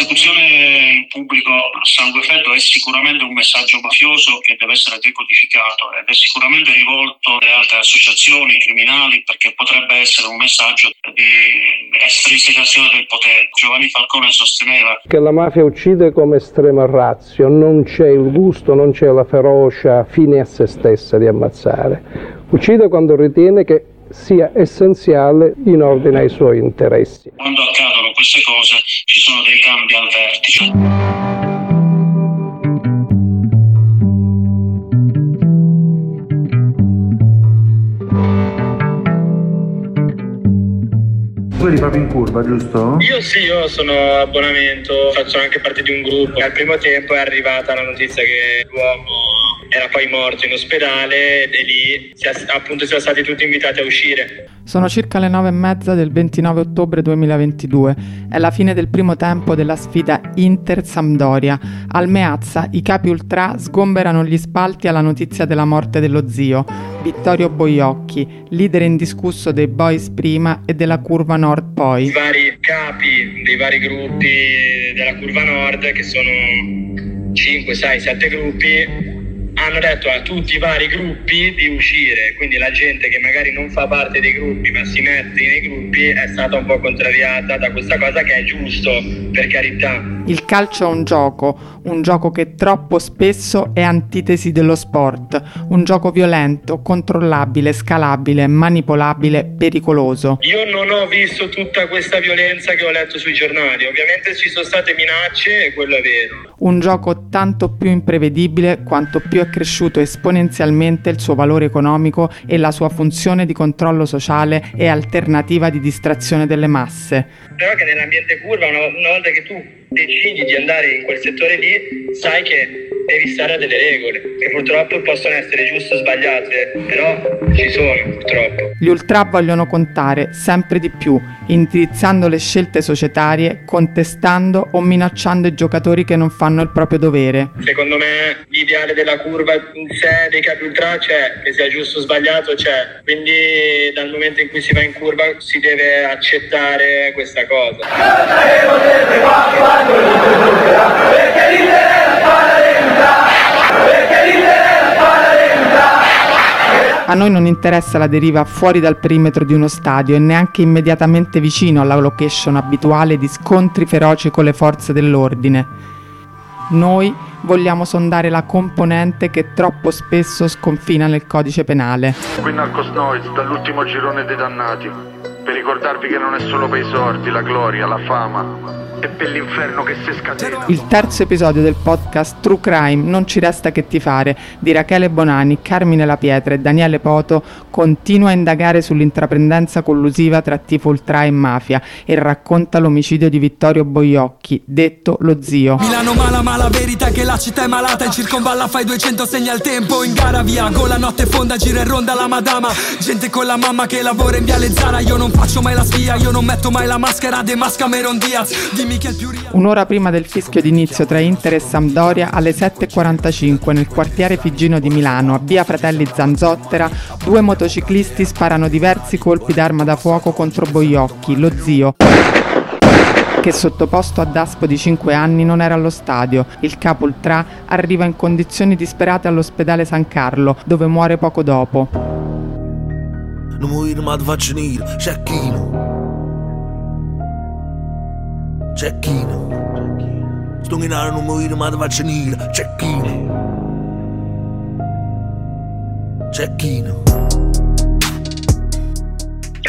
L'esecuzione in pubblico a sangue freddo è sicuramente un messaggio mafioso che deve essere decodificato ed è sicuramente rivolto alle altre associazioni criminali perché potrebbe essere un messaggio di estrinsecazione del potere. Giovanni Falcone sosteneva che la mafia uccide come estrema razio, non c'è il gusto, non c'è la ferocia fine a se stessa di ammazzare. Uccide quando ritiene che sia essenziale in ordine ai suoi interessi. Quando accadono queste cose ci sono dei cambi al vertice. Tu eri proprio in curva, giusto? Io sì, io sono abbonamento, faccio anche parte di un gruppo. Al primo tempo è arrivata la notizia che l'uomo era poi morto in ospedale e lì appunto siamo stati tutti invitati a uscire. Sono circa le nove e mezza del 29 ottobre 2022. È la fine del primo tempo della sfida Inter-Sampdoria. Al Meazza i capi ultra sgomberano gli spalti alla notizia della morte dello zio, Vittorio Boiocchi, leader indiscusso dei Boys prima e della Curva Nord poi. I vari capi dei vari gruppi della Curva Nord, che sono 5, 6, 7 gruppi, hanno detto a tutti i vari gruppi di uscire, quindi la gente che magari non fa parte dei gruppi ma si mette nei gruppi è stata un po' contrariata da questa cosa che è giusto, per carità. Il calcio è un gioco, un gioco che troppo spesso è antitesi dello sport, un gioco violento, controllabile, scalabile, manipolabile, pericoloso. Io non ho visto tutta questa violenza che ho letto sui giornali, ovviamente ci sono state minacce e quello è vero. Un gioco tanto più imprevedibile quanto più è cresciuto esponenzialmente il suo valore economico e la sua funzione di controllo sociale e alternativa di distrazione delle masse. Però che nell'ambiente curva, una, una volta che tu decidi di andare in quel settore lì, sai che devi stare a delle regole, che purtroppo possono essere giuste o sbagliate, però ci sono purtroppo. Gli ultra vogliono contare sempre di più, indirizzando le scelte societarie, contestando o minacciando i giocatori che non fanno il proprio dovere. Secondo me l'ideale della curva in sé dei capi ultra c'è, che sia giusto o sbagliato c'è, quindi dal momento in cui si va in curva si deve accettare questa cosa. Perché A noi non interessa la deriva fuori dal perimetro di uno stadio e neanche immediatamente vicino alla location abituale di scontri feroci con le forze dell'ordine. Noi vogliamo sondare la componente che troppo spesso sconfina nel codice penale. Qui Narcos Noise, dall'ultimo girone dei dannati, per ricordarvi che non è solo per i sordi, la gloria, la fama, e per l'inferno che si scatena. Il terzo episodio del podcast True Crime Non ci resta che ti fare di Rachele Bonani, Carmine La Pietra e Daniele Poto continua a indagare sull'intraprendenza collusiva tra tifo ultra e mafia e racconta l'omicidio di Vittorio Boiocchi, detto lo zio. Milano mala mala verità che la città è malata in circonvalla fai 200 segni al tempo in gara via con la notte fonda gira e ronda la madama gente con la mamma che lavora in viale Zara io non faccio mai la spia io non metto mai la maschera de Masca Meron Diaz dimmi Un'ora prima del fischio d'inizio tra Inter e Sampdoria, alle 7.45 nel quartiere Figino di Milano, a via Fratelli Zanzottera, due motociclisti sparano diversi colpi d'arma da fuoco contro Boiocchi, lo zio che sottoposto a daspo di 5 anni non era allo stadio. Il capo ultra arriva in condizioni disperate all'ospedale San Carlo, dove muore poco dopo. Non Cecchino. Cecchino Sto inganando non morire ma ti faccio venire Cecchino Cecchino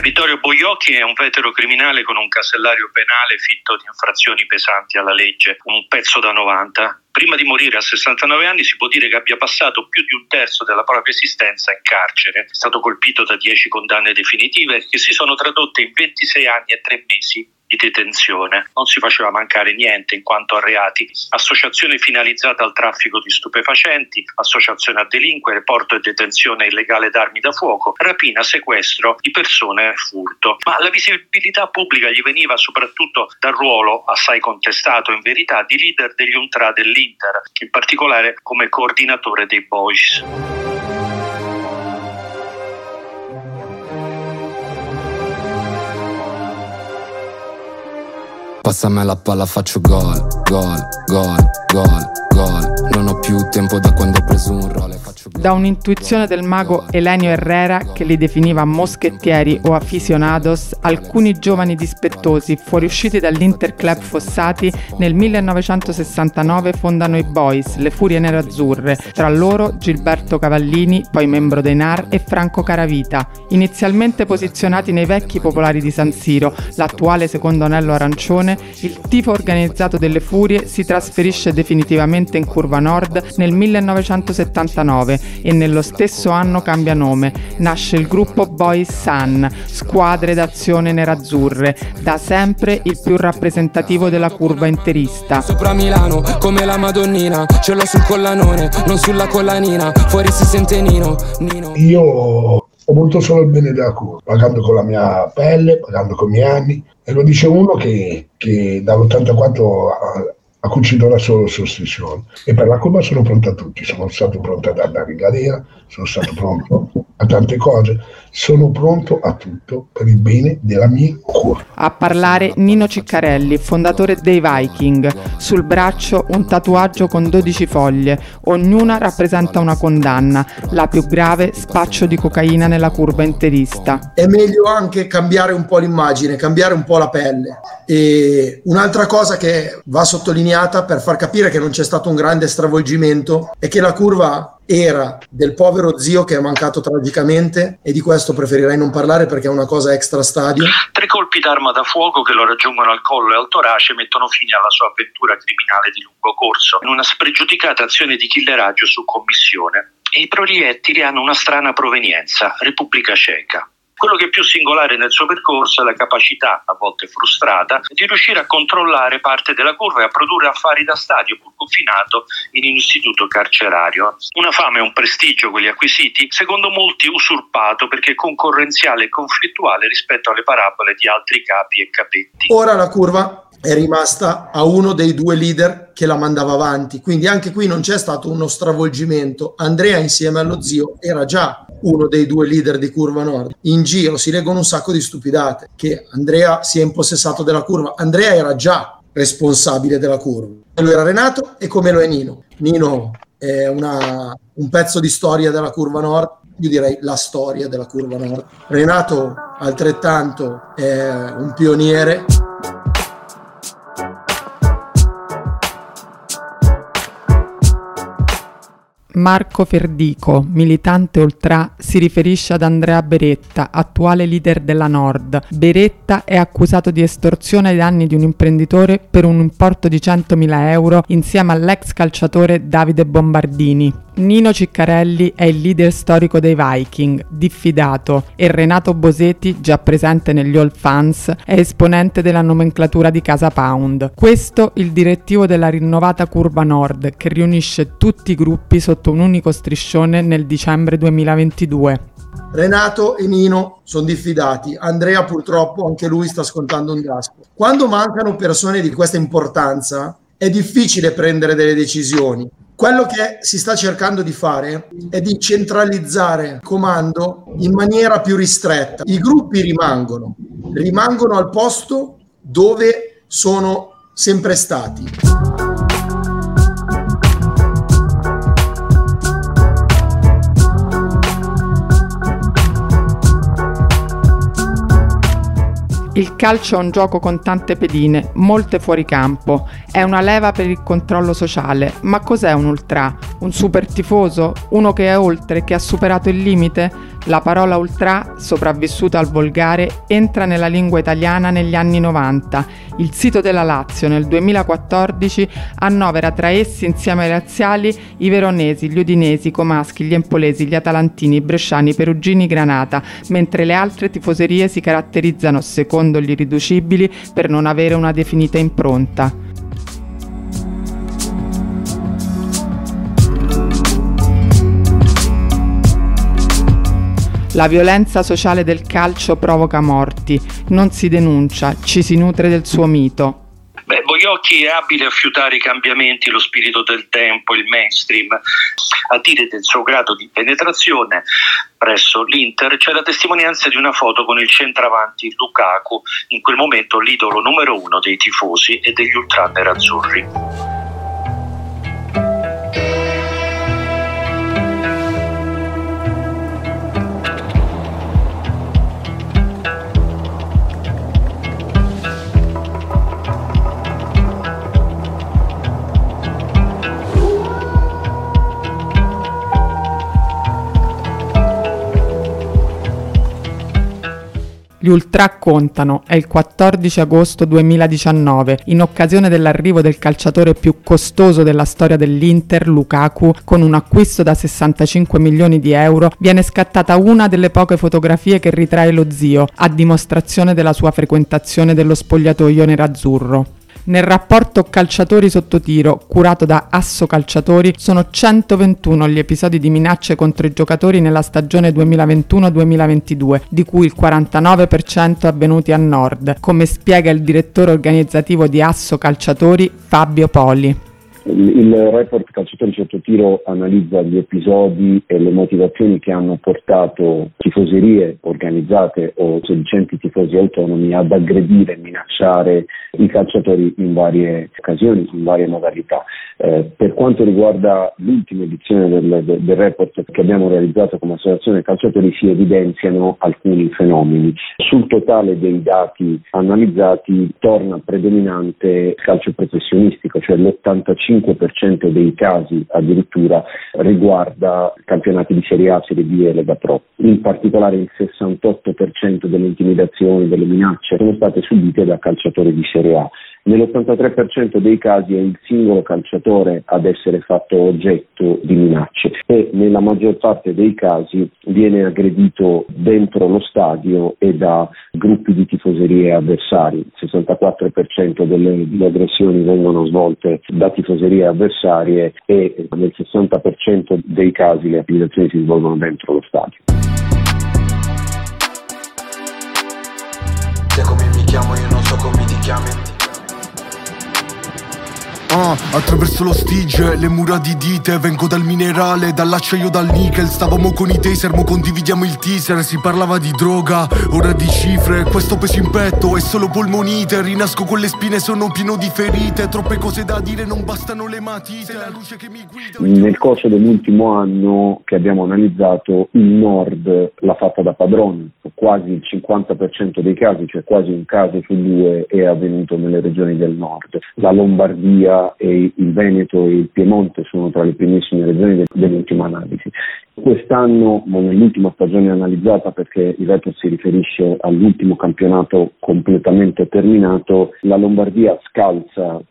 Vittorio Boiocchi è un vetero criminale con un casellario penale fitto di infrazioni pesanti alla legge, un pezzo da 90. Prima di morire a 69 anni si può dire che abbia passato più di un terzo della propria esistenza in carcere. È stato colpito da 10 condanne definitive che si sono tradotte in 26 anni e 3 mesi di detenzione. Non si faceva mancare niente in quanto a reati, associazione finalizzata al traffico di stupefacenti, associazione a delinquere, porto e detenzione illegale d'armi da fuoco, rapina, sequestro di persone e furto. Ma la visibilità pubblica gli veniva soprattutto dal ruolo, assai contestato in verità, di leader degli Ultra dell'Inter, in particolare come coordinatore dei Boys. Passami la palla, faccio gol, gol, gol, gol, gol. Non ho più tempo da quando ho preso un role. Da un'intuizione del mago Elenio Herrera, che li definiva moschettieri o aficionados, alcuni giovani dispettosi fuoriusciti dall'Interclub Fossati nel 1969 fondano i Boys, le Furie Nerazzurre, tra loro Gilberto Cavallini, poi membro dei NAR, e Franco Caravita. Inizialmente posizionati nei vecchi popolari di San Siro, l'attuale secondo anello arancione, il tifo organizzato delle Furie si trasferisce definitivamente in Curva Nord nel 1979 e nello stesso anno cambia nome. Nasce il gruppo Boys Sun, squadre d'azione nerazzurre, da sempre il più rappresentativo della curva interista. Sopra Milano, come la Madonnina, ce l'ho sul collanone, non sulla collanina, fuori si sente Nino. Nino. Io ho voluto solo il bene della curva, pagando con la mia pelle, pagando con i miei anni. E lo dice uno che, che dall'84 ha cucito da solo sostituzione. E per la curva sono pronto a tutti, sono stato pronto ad andare in galera, sono stato pronto a tante cose, sono pronto a tutto per il bene della mia curva. A parlare Nino Ciccarelli, fondatore dei Viking. Sul braccio un tatuaggio con 12 foglie, ognuna rappresenta una condanna, la più grave spaccio di cocaina nella curva interista. È meglio anche cambiare un po' l'immagine, cambiare un po' la pelle. E un'altra cosa che va sottolineata per far capire che non c'è stato un grande stravolgimento è che la curva era del povero zio che è mancato tragicamente e di questo preferirei non parlare perché è una cosa extra stadio. Tre colpi d'arma da fuoco che lo raggiungono al collo e al torace mettono fine alla sua avventura criminale di lungo corso in una spregiudicata azione di killeraggio su commissione. E i proiettili hanno una strana provenienza, Repubblica Ceca. Quello che è più singolare nel suo percorso è la capacità, a volte frustrata, di riuscire a controllare parte della curva e a produrre affari da stadio pur confinato in un istituto carcerario. Una fame e un prestigio, quelli acquisiti, secondo molti usurpato perché concorrenziale e conflittuale rispetto alle parabole di altri capi e capetti. Ora la curva è rimasta a uno dei due leader che la mandava avanti. Quindi anche qui non c'è stato uno stravolgimento. Andrea insieme allo zio era già uno dei due leader di Curva Nord. In giro si leggono un sacco di stupidate che Andrea si è impossessato della curva. Andrea era già responsabile della curva. Lo era Renato e come lo è Nino. Nino è una, un pezzo di storia della Curva Nord io direi la storia della curva nord. Renato altrettanto è un pioniere Marco Ferdico, militante ultra, si riferisce ad Andrea Beretta, attuale leader della Nord. Beretta è accusato di estorsione ai danni di un imprenditore per un importo di 100.000 euro insieme all'ex calciatore Davide Bombardini. Nino Ciccarelli è il leader storico dei Viking, diffidato, e Renato Bosetti, già presente negli All Fans, è esponente della nomenclatura di Casa Pound. Questo il direttivo della rinnovata Curva Nord, che riunisce tutti i gruppi sotto un unico striscione nel dicembre 2022. Renato e Nino sono diffidati, Andrea purtroppo anche lui sta scontando un gaspo. Quando mancano persone di questa importanza è difficile prendere delle decisioni quello che si sta cercando di fare è di centralizzare il comando in maniera più ristretta. I gruppi rimangono, rimangono al posto dove sono sempre stati. Il calcio è un gioco con tante pedine, molte fuori campo. È una leva per il controllo sociale. Ma cos'è un ultra? Un super tifoso? Uno che è oltre, che ha superato il limite? La parola ultra, sopravvissuta al volgare, entra nella lingua italiana negli anni 90. Il sito della Lazio nel 2014 annovera tra essi insieme ai razziali i veronesi, gli udinesi, i comaschi, gli empolesi, gli atalantini, i bresciani, i perugini, i granata, mentre le altre tifoserie si caratterizzano, secondo gli irriducibili, per non avere una definita impronta. La violenza sociale del calcio provoca morti, non si denuncia, ci si nutre del suo mito. Beh, Boiocchi è abile a fiutare i cambiamenti, lo spirito del tempo, il mainstream. A dire del suo grado di penetrazione presso l'Inter c'è la testimonianza di una foto con il centravanti Lukaku, in quel momento l'idolo numero uno dei tifosi e degli ultranner azzurri. Gli ultra contano, è il 14 agosto 2019, in occasione dell'arrivo del calciatore più costoso della storia dell'Inter, Lukaku, con un acquisto da 65 milioni di euro, viene scattata una delle poche fotografie che ritrae lo zio, a dimostrazione della sua frequentazione dello spogliatoio nerazzurro. Nel rapporto Calciatori sotto tiro, curato da Asso Calciatori, sono 121 gli episodi di minacce contro i giocatori nella stagione 2021-2022, di cui il 49% avvenuti a nord, come spiega il direttore organizzativo di Asso Calciatori Fabio Poli. Il report calciatori sotto tiro analizza gli episodi e le motivazioni che hanno portato tifoserie organizzate o sedicenti tifosi autonomi ad aggredire e minacciare i calciatori in varie occasioni, in varie modalità. Eh, per quanto riguarda l'ultima edizione del, del, del, report che abbiamo realizzato come associazione calciatori si evidenziano alcuni fenomeni. Sul totale dei dati analizzati torna predominante il calcio professionistico, cioè l'85 5% dei casi addirittura riguarda campionati di Serie A, Serie B e Lega Pro. In particolare il 68% delle intimidazioni, delle minacce sono state subite da calciatori di Serie A. Nell'83% dei casi è il singolo calciatore ad essere fatto oggetto di minacce e nella maggior parte dei casi viene aggredito dentro lo stadio e da gruppi di tifoserie avversari. Il 64% delle, delle aggressioni vengono svolte da tifoserie avversarie e nel 60% dei casi le applicazioni si svolgono dentro lo stadio. Te come mi chiamo, io non so come ti chiami Ah, attraverso lo stige, le mura di dite Vengo dal minerale, dall'acciaio, dal nickel. Stavamo con i taser, mo condividiamo il teaser. Si parlava di droga, ora di cifre. Questo peso in petto è solo polmonite. Rinasco con le spine, sono pieno di ferite. Troppe cose da dire, non bastano le matite. La luce che mi guida Nel corso dell'ultimo anno che abbiamo analizzato Il nord l'ha fatta da padrone. Quasi il 50% dei casi, cioè quasi un caso su due È avvenuto nelle regioni del nord. La Lombardia e il Veneto e il Piemonte sono tra le primissime regioni dell'ultima analisi. Quest'anno, nell'ultima stagione analizzata, perché il report si riferisce all'ultimo campionato completamente terminato, la Lombardia scalza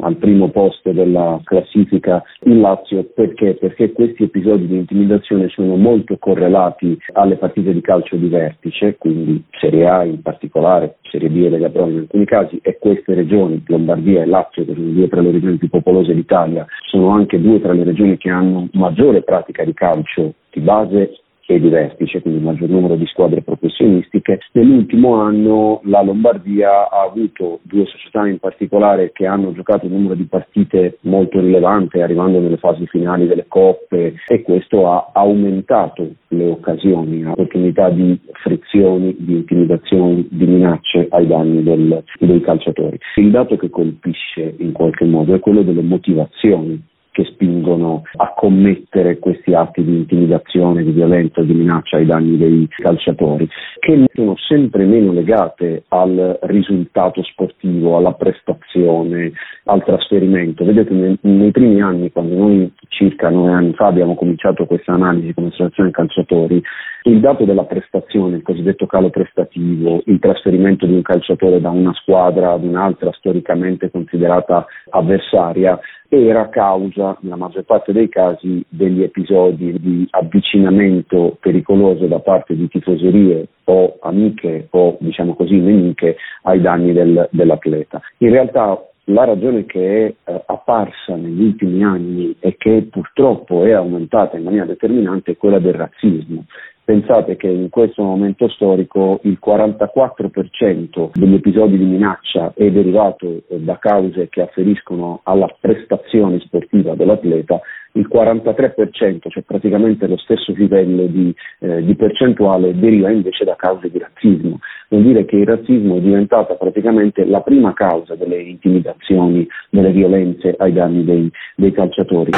al primo posto della classifica il Lazio perché? Perché questi episodi di intimidazione sono molto correlati alle partite di calcio di vertice, quindi Serie A in particolare, Serie B e Lega Pro in alcuni casi, e queste regioni, Lombardia e Lazio, che sono due tra le regioni più popolose d'Italia, sono anche due tra le regioni che hanno maggiore pratica di calcio di base e di vertice, quindi il maggior numero di squadre professionistiche. Nell'ultimo anno la Lombardia ha avuto due società in particolare che hanno giocato un numero di partite molto rilevante, arrivando nelle fasi finali delle coppe e questo ha aumentato le occasioni, l'opportunità di frizioni, di intimidazioni, di minacce ai danni del, dei calciatori. Il dato che colpisce in qualche modo è quello delle motivazioni che spingono a commettere questi atti di intimidazione, di violenza, di minaccia ai danni dei calciatori, che sono sempre meno legate al risultato sportivo, alla prestazione, al trasferimento. Vedete, nei, nei primi anni, quando noi circa nove anni fa abbiamo cominciato questa analisi come associazione calciatori, il dato della prestazione, il cosiddetto calo prestativo, il trasferimento di un calciatore da una squadra ad un'altra storicamente considerata avversaria, era causa, nella maggior parte dei casi, degli episodi di avvicinamento pericoloso da parte di tifoserie o amiche o diciamo così nemiche ai danni del, dell'atleta. In realtà la ragione che è eh, apparsa negli ultimi anni e che purtroppo è aumentata in maniera determinante è quella del razzismo Pensate che in questo momento storico il 44% degli episodi di minaccia è derivato eh, da cause che afferiscono alla prestazione sportiva dell'atleta, il 43%, cioè praticamente lo stesso livello di, eh, di percentuale, deriva invece da cause di razzismo. Vuol dire che il razzismo è diventata praticamente la prima causa delle intimidazioni, delle violenze ai danni dei, dei calciatori.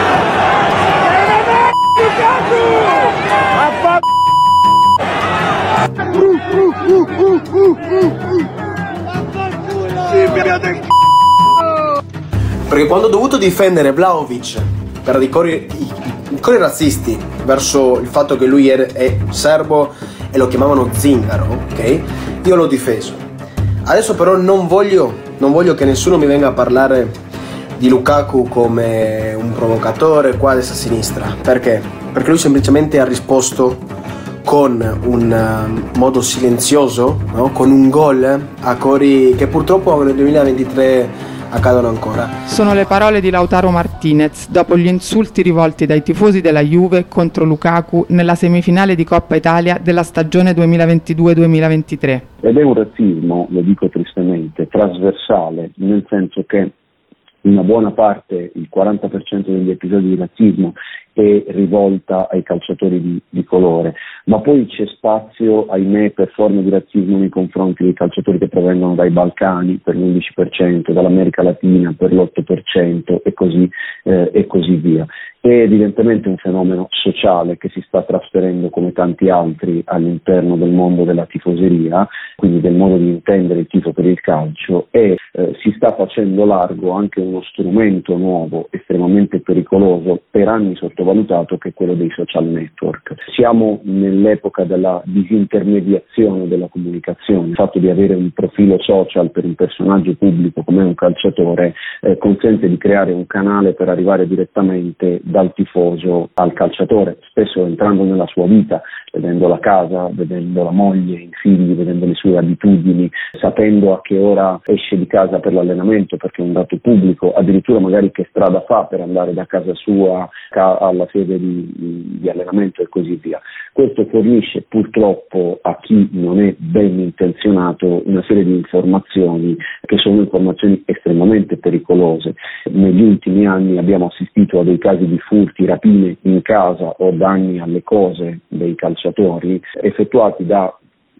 Perché quando ho dovuto difendere Vlaovic per i cori, i cori razzisti verso il fatto che lui è, è serbo e lo chiamavano zingaro, ok? Io l'ho difeso. Adesso però non voglio, non voglio che nessuno mi venga a parlare di Lukaku come un provocatore qua a destra a sinistra. Perché? Perché lui semplicemente ha risposto con un uh, modo silenzioso, no? con un gol a cori che purtroppo nel 2023 accadono ancora. Sono le parole di Lautaro Martinez dopo gli insulti rivolti dai tifosi della Juve contro Lukaku nella semifinale di Coppa Italia della stagione 2022-2023. Ed è un razzismo, lo dico tristemente, trasversale, nel senso che una buona parte, il 40% degli episodi di razzismo è rivolta ai calciatori di, di, colore, ma poi c'è spazio, ahimè, per forme di razzismo nei confronti dei calciatori che provengono dai Balcani per l'11%, dall'America Latina per l'8% e così, eh, e così via. È evidentemente un fenomeno sociale che si sta trasferendo come tanti altri all'interno del mondo della tifoseria, quindi del modo di intendere il tifo per il calcio e eh, si sta facendo largo anche uno strumento nuovo, estremamente pericoloso, per anni sottovalutato, che è quello dei social network. Siamo nell'epoca della disintermediazione della comunicazione, il fatto di avere un profilo social per un personaggio pubblico come un calciatore eh, consente di creare un canale per arrivare direttamente dal tifoso al calciatore, spesso entrando nella sua vita, vedendo la casa, vedendo la moglie, i figli, vedendo le sue abitudini, sapendo a che ora esce di casa per l'allenamento perché è un dato pubblico, addirittura magari che strada fa per andare da casa sua alla sede di, di allenamento e così via. Questo fornisce purtroppo a chi non è ben intenzionato una serie di informazioni che sono informazioni estremamente pericolose. Negli ultimi anni abbiamo assistito a dei casi di furti, rapine in casa o danni alle cose dei calciatori effettuati da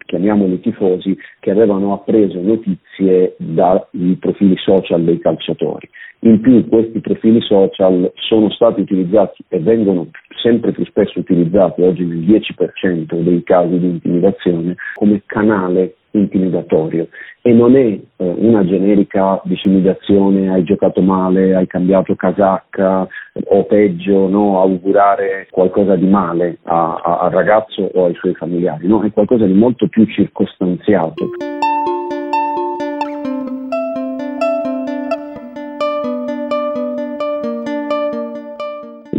chiamiamoli tifosi, che avevano appreso notizie dai profili social dei calciatori. In più questi profili social sono stati utilizzati e vengono sempre più spesso utilizzati, oggi nel 10% dei casi di intimidazione, come canale intimidatorio e non è eh, una generica disimidazione hai giocato male, hai cambiato casacca o peggio no, augurare qualcosa di male a, a, al ragazzo o ai suoi familiari, no, è qualcosa di molto più circostanziato.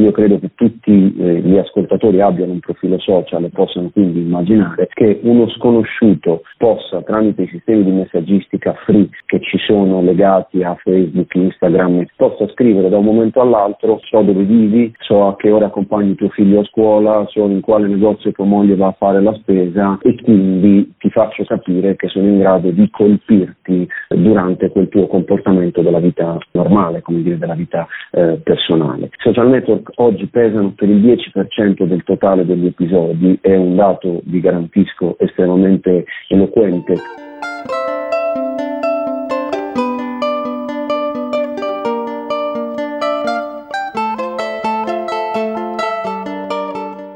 Io credo che tutti eh, gli ascoltatori abbiano un profilo social e possano quindi immaginare che uno sconosciuto possa tramite i sistemi di messaggistica free che ci sono legati a Facebook, Instagram, possa scrivere da un momento all'altro so dove vivi, so a che ora accompagni tuo figlio a scuola, so in quale negozio tua moglie va a fare la spesa e quindi ti faccio capire che sono in grado di colpirti durante quel tuo comportamento della vita normale, come dire, della vita eh, personale. Social network oggi pesano per il 10% del totale degli episodi, è un dato, vi garantisco, estremamente eloquente.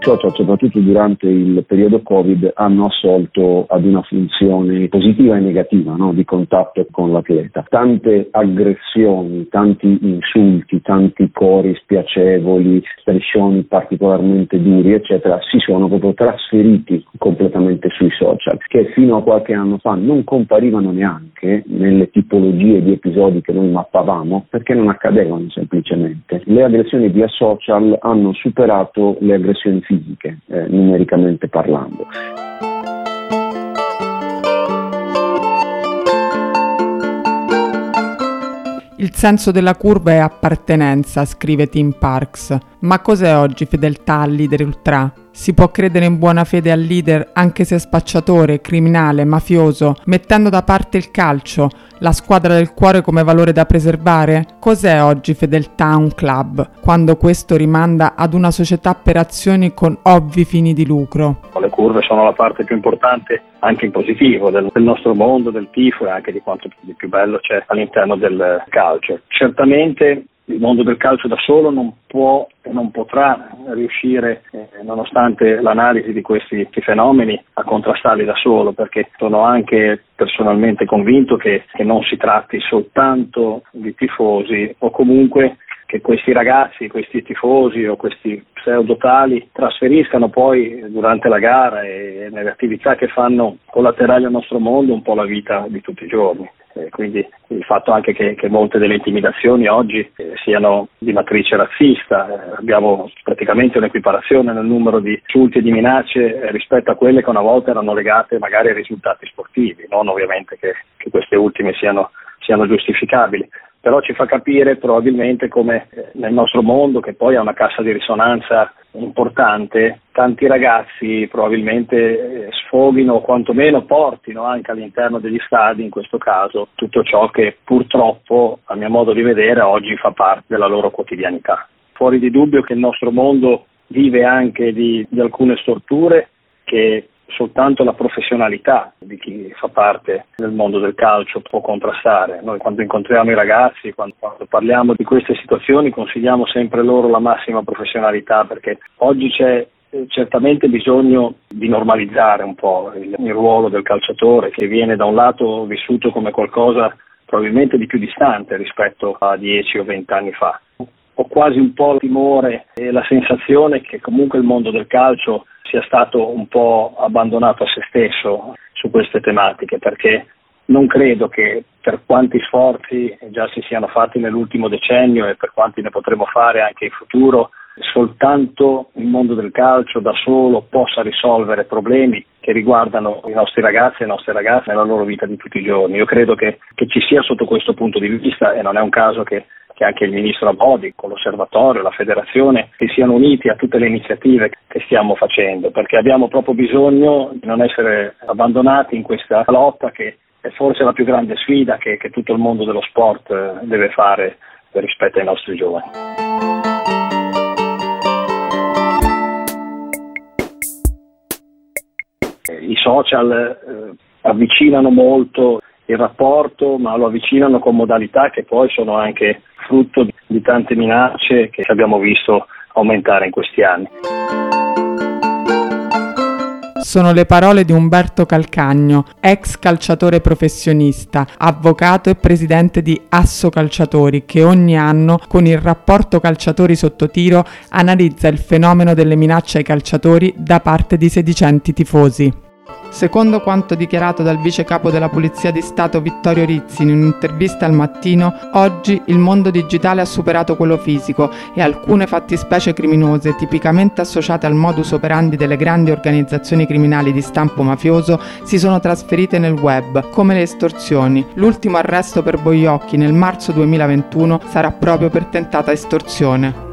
Social, soprattutto durante il periodo Covid, hanno assolto ad una funzione positiva e negativa no? di contatto con l'atleta. Tante aggressioni, tanti insulti, tanti cori spiacevoli, striscioni particolarmente duri, eccetera, si sono proprio trasferiti completamente sui social, che fino a qualche anno fa non comparivano neanche nelle tipologie di episodi che noi mappavamo, perché non accadevano semplicemente. Le aggressioni via social hanno superato le aggressioni fisiche fisiche, eh, numericamente parlando. Il senso della curva è appartenenza, scrive Tim Parks. Ma cos'è oggi fedeltà al leader ultra? Si può credere in buona fede al leader anche se spacciatore, criminale, mafioso, mettendo da parte il calcio, la squadra del cuore come valore da preservare? Cos'è oggi fedeltà a un club, quando questo rimanda ad una società per azioni con ovvi fini di lucro? Le curve sono la parte più importante anche in positivo del, del nostro mondo, del tifo e anche di quanto di più bello c'è all'interno del calcio. Certamente il mondo del calcio da solo non può e non potrà riuscire, eh, nonostante l'analisi di questi fenomeni, a contrastarli da solo, perché sono anche personalmente convinto che, che non si tratti soltanto di tifosi o comunque che questi ragazzi, questi tifosi o questi pseudotali trasferiscano poi durante la gara e nelle attività che fanno collaterali al nostro mondo un po' la vita di tutti i giorni. Eh, quindi il fatto anche che, che, molte delle intimidazioni oggi eh, siano di matrice razzista, eh, abbiamo praticamente un'equiparazione nel numero di insulti e di minacce eh, rispetto a quelle che una volta erano legate magari ai risultati sportivi, non ovviamente che, che queste ultime siano, siano giustificabili però ci fa capire probabilmente come eh, nel nostro mondo, che poi ha una cassa di risonanza importante, tanti ragazzi probabilmente eh, sfoghino o quantomeno portino anche all'interno degli stadi, in questo caso, tutto ciò che purtroppo, a mio modo di vedere, oggi fa parte della loro quotidianità. Fuori di dubbio che il nostro mondo vive anche di, di alcune storture che soltanto la professionalità di chi fa parte del mondo del calcio può contrastare. Noi quando incontriamo i ragazzi, quando, quando, parliamo di queste situazioni, consigliamo sempre loro la massima professionalità perché oggi c'è eh, certamente bisogno di normalizzare un po' il, il ruolo del calciatore che viene da un lato vissuto come qualcosa probabilmente di più distante rispetto a 10 o 20 anni fa. Ho quasi un po' il timore e la sensazione che comunque il mondo del calcio sia stato un po' abbandonato a se stesso su queste tematiche perché non credo che per quanti sforzi già si siano fatti nell'ultimo decennio e per quanti ne potremo fare anche in futuro, soltanto il mondo del calcio da solo possa risolvere problemi che riguardano i nostri ragazzi e le nostre ragazze nella loro vita di tutti i giorni. Io credo che, che ci sia sotto questo punto di vista e non è un caso che che anche il ministro Abodi con l'osservatorio, la federazione si siano uniti a tutte le iniziative che stiamo facendo, perché abbiamo proprio bisogno di non essere abbandonati in questa lotta che è forse la più grande sfida che, che tutto il mondo dello sport eh, deve fare rispetto ai nostri giovani. I social eh, avvicinano molto il rapporto, ma lo avvicinano con modalità che poi sono anche frutto di tante minacce che abbiamo visto aumentare in questi anni. Sono le parole di Umberto Calcagno, ex calciatore professionista, avvocato e presidente di Asso Calciatori, che ogni anno con il rapporto Calciatori sotto tiro analizza il fenomeno delle minacce ai calciatori da parte di sedicenti tifosi. Secondo quanto dichiarato dal vice capo della Polizia di Stato Vittorio Rizzi in un'intervista al mattino, oggi il mondo digitale ha superato quello fisico e alcune fattispecie criminose tipicamente associate al modus operandi delle grandi organizzazioni criminali di stampo mafioso si sono trasferite nel web, come le estorsioni. L'ultimo arresto per Boiocchi nel marzo 2021 sarà proprio per tentata estorsione.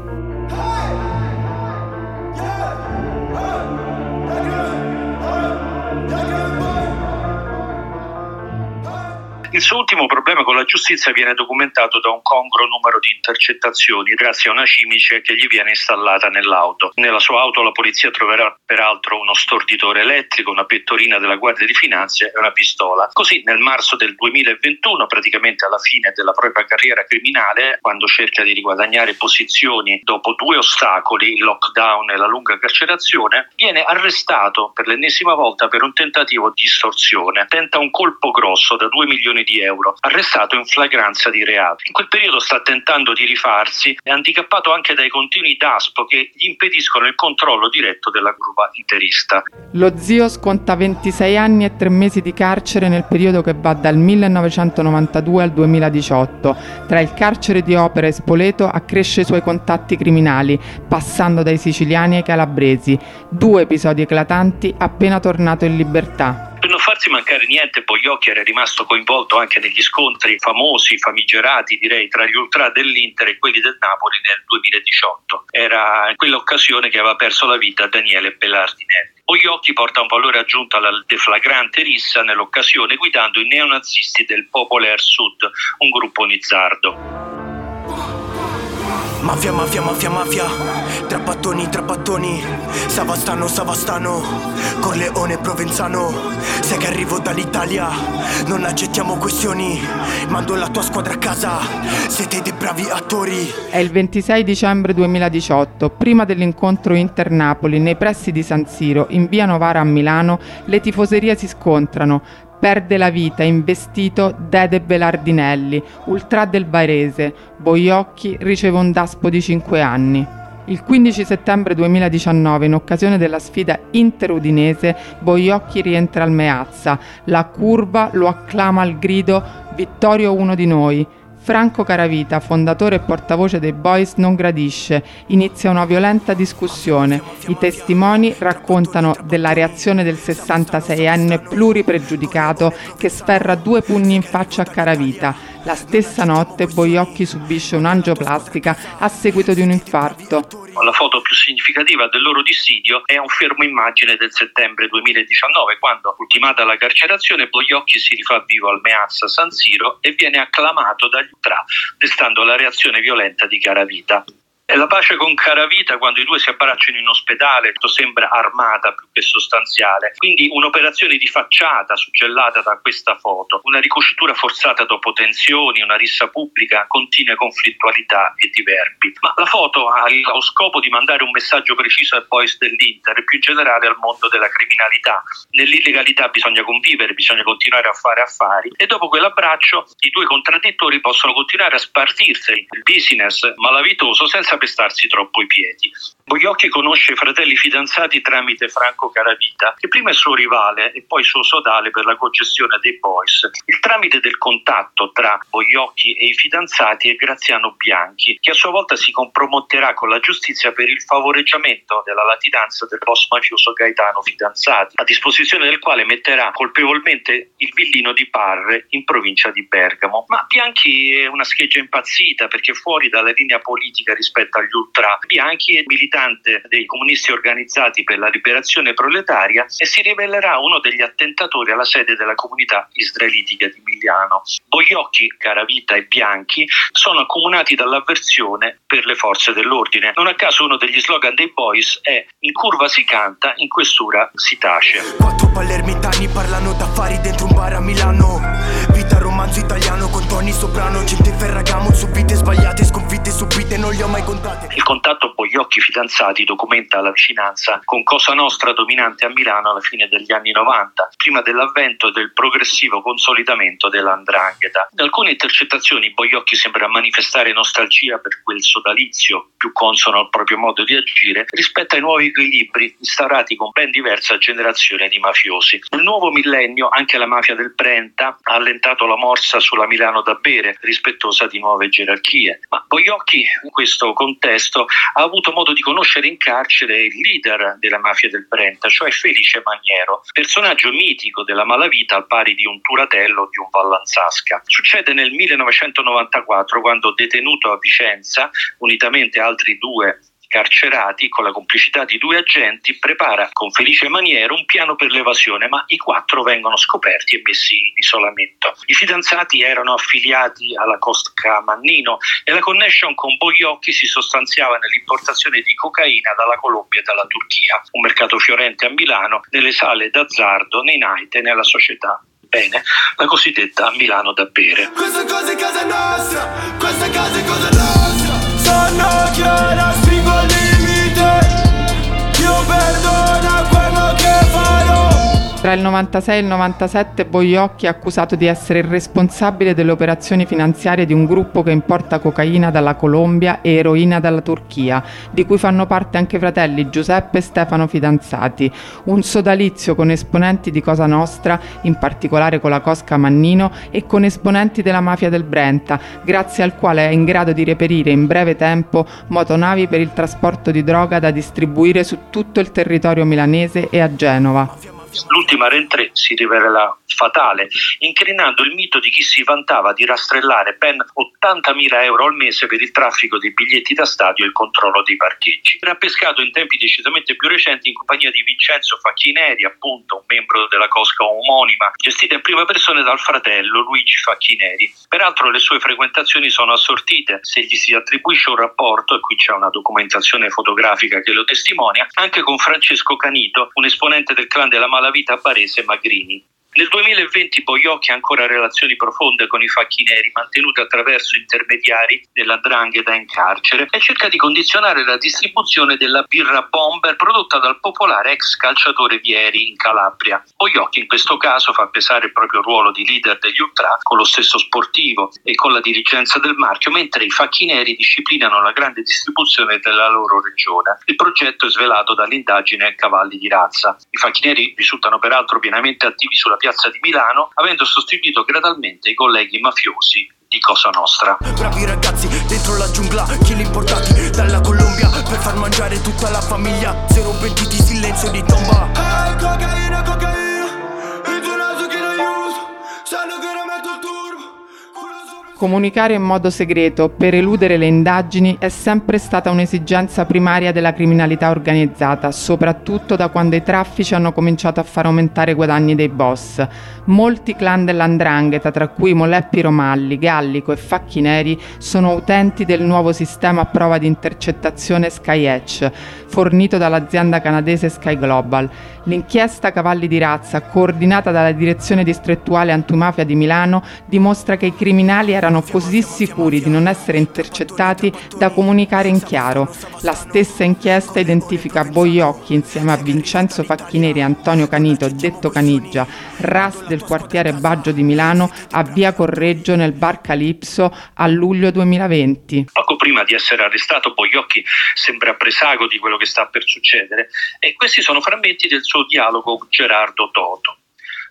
Il suo ultimo problema con la giustizia viene documentato da un congruo numero di intercettazioni grazie a una cimice che gli viene installata nell'auto. Nella sua auto la polizia troverà peraltro uno storditore elettrico, una pettorina della Guardia di Finanza e una pistola. Così nel marzo del 2021, praticamente alla fine della propria carriera criminale, quando cerca di riguadagnare posizioni dopo due ostacoli, il lockdown e la lunga carcerazione, viene arrestato per l'ennesima volta per un tentativo di estorsione. Tenta un colpo grosso da 2 milioni di euro, arrestato in flagranza di reato. In quel periodo sta tentando di rifarsi, è handicappato anche dai continui DASPO che gli impediscono il controllo diretto della curva interista. Lo zio sconta 26 anni e 3 mesi di carcere nel periodo che va dal 1992 al 2018. Tra il carcere di Opera e Spoleto accresce i suoi contatti criminali, passando dai siciliani ai calabresi. Due episodi eclatanti appena tornato in libertà. Per non farsi mancare niente, Bogliocchi era rimasto coinvolto anche negli scontri famosi, famigerati direi, tra gli ultra dell'Inter e quelli del Napoli nel 2018. Era in quell'occasione che aveva perso la vita Daniele Bellardinelli. Bogliocchi porta un valore aggiunto alla deflagrante rissa nell'occasione guidando i neonazisti del Popolaire Sud, un gruppo nizzardo. Mafia, mafia, mafia, mafia. Trappattoni, trappattoni. Savastano, Savastano. Corleone, Provenzano. Sai che arrivo dall'Italia. Non accettiamo questioni. Mando la tua squadra a casa. Siete dei bravi attori. È il 26 dicembre 2018 Prima dell'incontro Inter-Napoli Nei pressi di San Siro In via Novara a Milano Le tifoserie si scontrano perde la vita investito Dede Belardinelli, ultra del Varese. Boiocchi riceve un daspo di 5 anni. Il 15 settembre 2019, in occasione della sfida interudinese, Boiocchi rientra al Meazza. La curva lo acclama al grido Vittorio uno di noi. Franco Caravita, fondatore e portavoce dei Boys, non gradisce. Inizia una violenta discussione. I testimoni raccontano della reazione del 66enne pluripregiudicato che sferra due pugni in faccia a Caravita. La stessa notte Boiocchi subisce un'angioplastica a seguito di un infarto. La foto più significativa del loro dissidio è un fermo immagine del settembre 2019, quando, ultimata la carcerazione, Boiocchi si rifà vivo al Meazza San Siro e viene acclamato dagli ultra, destando la reazione violenta di Caravita. È la pace con Caravita quando i due si abbracciano in ospedale, sembra armata più che sostanziale. Quindi un'operazione di facciata suggellata da questa foto, una ricucitura forzata dopo tensioni, una rissa pubblica, continue conflittualità e diverbi. Ma la foto ha lo scopo di mandare un messaggio preciso ai boys dell'Inter e più in generale al mondo della criminalità. Nell'illegalità bisogna convivere, bisogna continuare a fare affari e dopo quell'abbraccio i due contraddittori possono continuare a spartirsi il business malavitoso senza pestarsi troppo i piedi. Bogliocchi conosce i fratelli fidanzati tramite Franco Caravita, che prima è suo rivale e poi suo sodale per la cogestione dei boys. Il tramite del contatto tra Bogliocchi e i fidanzati è Graziano Bianchi, che a sua volta si comprometterà con la giustizia per il favoreggiamento della latitanza del boss mafioso Gaetano Fidanzati, a disposizione del quale metterà colpevolmente il villino di Parre in provincia di Bergamo. Ma Bianchi è una scheggia impazzita perché fuori dalla linea politica rispetto agli ultra. Bianchi è militante militante dei comunisti organizzati per la liberazione proletaria e si rivelerà uno degli attentatori alla sede della comunità israelitica di Miliano. Bogliocchi, Caravita e Bianchi sono accomunati dall'avversione per le forze dell'ordine. Non a caso uno degli slogan dei boys è in curva si canta, in questura si tace. Quattro palermitani parlano d'affari dentro un bar a Milano Vita romanzo italiano con Tony Soprano Gente Ferragamo su vite sbagliate, sconfitte subite non li ho mai contate Il contatto Bogliocchi fidanzati documenta la vicinanza con Cosa Nostra dominante a Milano alla fine degli anni 90, prima dell'avvento del progressivo consolidamento dell'andrangheta. In alcune intercettazioni Bogliocchi sembra manifestare nostalgia per quel sodalizio più consono al proprio modo di agire rispetto ai nuovi equilibri instaurati con ben diversa generazione di mafiosi. Nel nuovo millennio anche la mafia del Brenta ha allentato la morsa sulla Milano da bere, rispettosa di nuove gerarchie. Ma Bogliocchi in questo contesto ha avuto modo di conoscere in carcere il leader della mafia del Brenta, cioè Felice Maniero, personaggio mitico della malavita al pari di un Turatello o di un Vallanzasca. Succede nel 1994 quando detenuto a Vicenza, unitamente a altri due carcerati con la complicità di due agenti prepara con felice maniera un piano per l'evasione, ma i quattro vengono scoperti e messi in isolamento. I fidanzati erano affiliati alla Cosca Mannino e la connection con Bogliocchi si sostanziava nell'importazione di cocaina dalla Colombia e dalla Turchia, un mercato fiorente a Milano, nelle sale d'azzardo, nei night e nella società bene, la cosiddetta Milano da bere. Questa cosa è casa nostra, Tra il 96 e il 97 Boiocchi è accusato di essere il responsabile delle operazioni finanziarie di un gruppo che importa cocaina dalla Colombia e eroina dalla Turchia, di cui fanno parte anche i fratelli Giuseppe e Stefano Fidanzati. Un sodalizio con esponenti di Cosa Nostra, in particolare con la Cosca Mannino, e con esponenti della mafia del Brenta, grazie al quale è in grado di reperire in breve tempo motonavi per il trasporto di droga da distribuire su tutto il territorio milanese e a Genova. L'ultima rentrée si rivela fatale, incrinando il mito di chi si vantava di rastrellare ben 80.000 euro al mese per il traffico dei biglietti da stadio e il controllo dei parcheggi. Era pescato in tempi decisamente più recenti in compagnia di Vincenzo Facchineri, appunto un membro della cosca omonima, gestita in prima persona dal fratello Luigi Facchineri. Peraltro le sue frequentazioni sono assortite, se gli si attribuisce un rapporto, e qui c'è una documentazione fotografica che lo testimonia, anche con Francesco Canito, un esponente del clan della malavita barese Magrini. Nel 2020 Boiocchi ha ancora relazioni profonde con i facchi neri mantenute attraverso intermediari dell'andrangheta in carcere e cerca di condizionare la distribuzione della birra bomber prodotta dal popolare ex calciatore Vieri in Calabria. Boiocchi in questo caso fa pesare il proprio ruolo di leader degli ultra con lo stesso sportivo e con la dirigenza del marchio, mentre i facchi neri disciplinano la grande distribuzione della loro regione. Il progetto è svelato dall'indagine cavalli di razza. I facchi neri risultano peraltro pienamente attivi sulla piazza di Milano, avendo sostituito gradualmente i colleghi mafiosi di Cosa Nostra. Bravi ragazzi dentro la giungla, chili importati dalla Colombia per far mangiare tutta la famiglia. Zero pentiti, silenzio di tomba. Comunicare in modo segreto per eludere le indagini è sempre stata un'esigenza primaria della criminalità organizzata, soprattutto da quando i traffici hanno cominciato a far aumentare i guadagni dei boss. Molti clan dell'andrangheta, tra cui Moleppi Romalli, Gallico e Facchi Neri, sono utenti del nuovo sistema a prova di intercettazione Sky Edge, fornito dall'azienda canadese Sky Global. L'inchiesta Cavalli di razza, coordinata dalla Direzione Distrettuale Antimafia di Milano, dimostra che i criminali erano così sicuri di non essere intercettati da comunicare in chiaro. La stessa inchiesta identifica Boiocchi insieme a Vincenzo Facchineri e Antonio Canito, detto Canigia, RAS del quartiere Baggio di Milano, a Via Correggio nel bar Calipso a luglio 2020. Poco prima di essere arrestato, Boiocchi sembra presago di quello che sta per succedere e questi sono frammenti del suo dialogo con Gerardo Toto.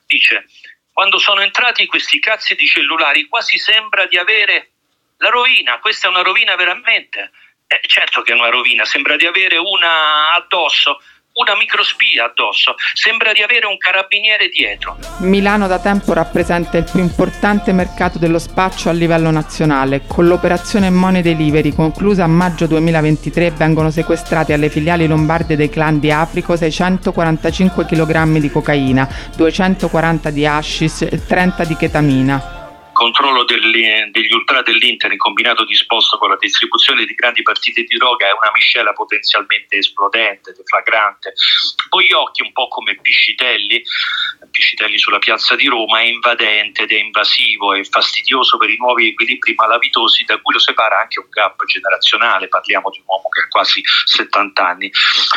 Dice: Quando sono entrati questi cazzi di cellulari, quasi sembra di avere la rovina. Questa è una rovina veramente. Eh, certo che è una rovina, sembra di avere una addosso, una microspia addosso, sembra di avere un carabiniere dietro. Milano da tempo rappresenta il più importante mercato dello spaccio a livello nazionale. Con l'operazione Money Delivery conclusa a maggio 2023 vengono sequestrati alle filiali lombarde dei clan di Africo 645 kg di cocaina, 240 di hashish e 30 di chetamina controllo degli, degli ultra dell'Inter in combinato disposto con la distribuzione di grandi partite di droga è una miscela potenzialmente esplodente, deflagrante. Poi occhi un po' come Piscitelli, Piscitelli sulla piazza di Roma, è invadente ed è invasivo, è fastidioso per i nuovi equilibri malavitosi da cui lo separa anche un gap generazionale, parliamo di un uomo che ha quasi 70 anni.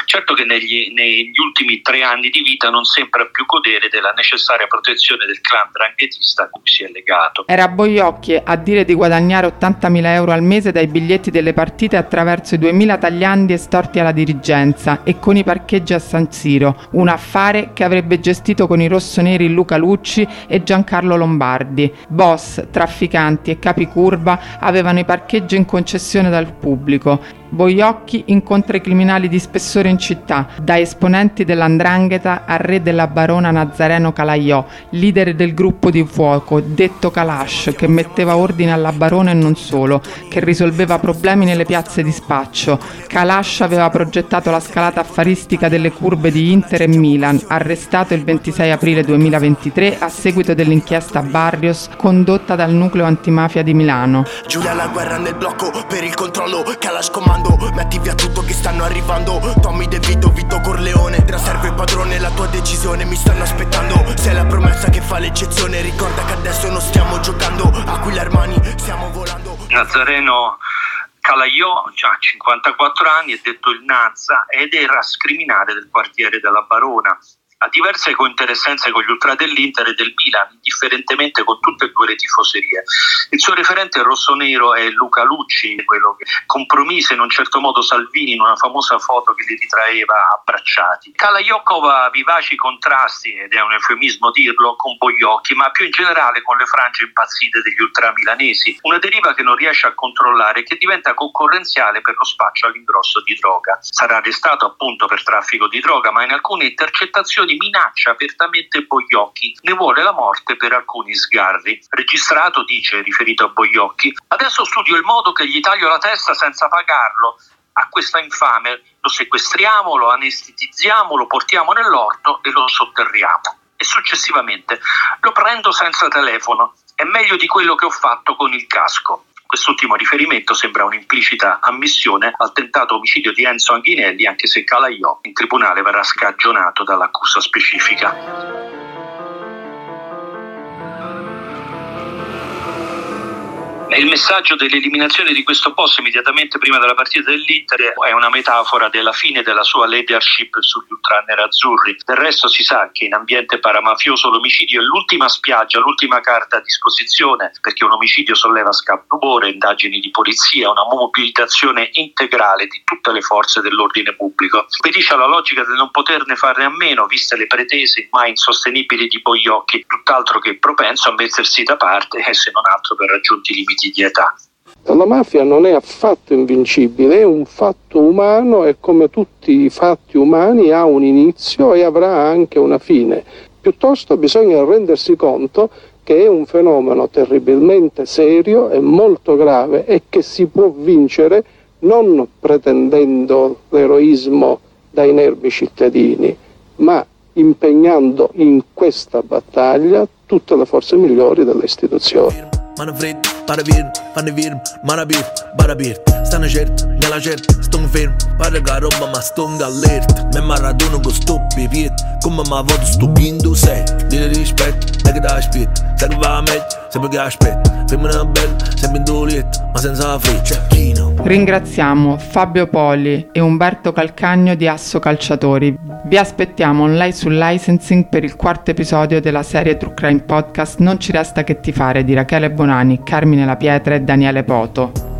Certo che negli, negli ultimi tre anni di vita non sembra più godere della necessaria protezione del clan dranghetista a cui si è legato. Era Boiocchi a dire di guadagnare 80.000 euro al mese dai biglietti delle partite attraverso i 2.000 tagliandi estorti alla dirigenza e con i parcheggi a San Siro, un affare che avrebbe gestito con i rossoneri Luca Lucci e Giancarlo Lombardi. Boss, trafficanti e capi curva avevano i parcheggi in concessione dal pubblico Boiocchi incontra i criminali di spessore in città, da esponenti dell'andrangheta a re della barona Nazareno Calaiò, leader del gruppo di fuoco, detto Kalash, che metteva ordine alla barona e non solo, che risolveva problemi nelle piazze di spaccio. Kalash aveva progettato la scalata affaristica delle curve di Inter e Milan, arrestato il 26 aprile 2023 a seguito dell'inchiesta Barrios condotta dal nucleo antimafia di Milano. Giulia la guerra nel blocco per il controllo Kalash comando Metti via tutto che stanno arrivando. Tommy De Vito, Vito Corleone. Tra serve padrone la tua decisione Mi stanno aspettando. Sei la promessa che fa l'eccezione Ricorda che adesso non stiamo giocando. Aquila Armani stiamo volando. Nazareno Calaiò ha 54 anni, è detto il Nazza ed era scriminale del quartiere della Barona. Ha diverse cointeressenze con gli ultra dell'Inter e del Milan, indifferentemente con tutte e due le tifoserie. Il suo referente rossonero è Luca Lucci, quello che compromise in un certo modo Salvini in una famosa foto che li ritraeva abbracciati. Kalajokova vivaci contrasti, ed è un eufemismo dirlo, con Boiocchi, ma più in generale con le frange impazzite degli ultramilanesi, una deriva che non riesce a controllare e che diventa concorrenziale per lo spaccio all'ingrosso di droga. Sarà arrestato appunto per traffico di droga, ma in alcune intercettazioni Berlusconi minaccia apertamente Bogliocchi, ne vuole la morte per alcuni sgarri. Registrato, dice, riferito a Bogliocchi, adesso studio il modo che gli taglio la testa senza pagarlo. A questa infame lo sequestriamo, lo anestetizziamo, lo portiamo nell'orto e lo sotterriamo. E successivamente lo prendo senza telefono. È meglio di quello che ho fatto con il casco. Quest'ultimo riferimento sembra un'implicita ammissione al tentato omicidio di Enzo Anghinelli, anche se Calaiò in tribunale verrà scagionato dall'accusa specifica. Il messaggio dell'eliminazione di questo posto immediatamente prima della partita dell'Inter è una metafora della fine della sua leadership sugli ultranerazzurri. Del resto si sa che in ambiente paramafioso l'omicidio è l'ultima spiaggia, l'ultima carta a disposizione, perché un omicidio solleva scalpore, indagini di polizia, una mobilitazione integrale di tutte le forze dell'ordine pubblico. Spedisce alla logica del non poterne farne a meno, viste le pretese mai insostenibili di Pogliocchi, tutt'altro che propenso a mettersi da parte, e se non altro per raggiunti limiti di età. La mafia non è affatto invincibile, è un fatto umano e come tutti i fatti umani ha un inizio e avrà anche una fine. Piuttosto bisogna rendersi conto che è un fenomeno terribilmente serio e molto grave e che si può vincere non pretendendo l'eroismo dai nervi cittadini, ma impegnando in questa battaglia tutte le forze migliori delle istituzioni. Para bir, hani bir, mana bir, bara bir Manabir, Barabir Stanno certo, nella certa, sto fermo. Pare che roba ma sto allerta Me Maradona con sto pipiet. Come ma vado stupindo sei Dire rispetto, e che ti aspetto Sai che va meglio, sempre che aspetto Femmina bella, sempre in dolietta Ma senza la freccia, chino Ringraziamo Fabio Poli e Umberto Calcagno di Asso Calciatori. Vi aspettiamo online su licensing per il quarto episodio della serie True Crime Podcast Non ci resta che ti fare di Rachele Bonani, Carmine La Pietra e Daniele Poto.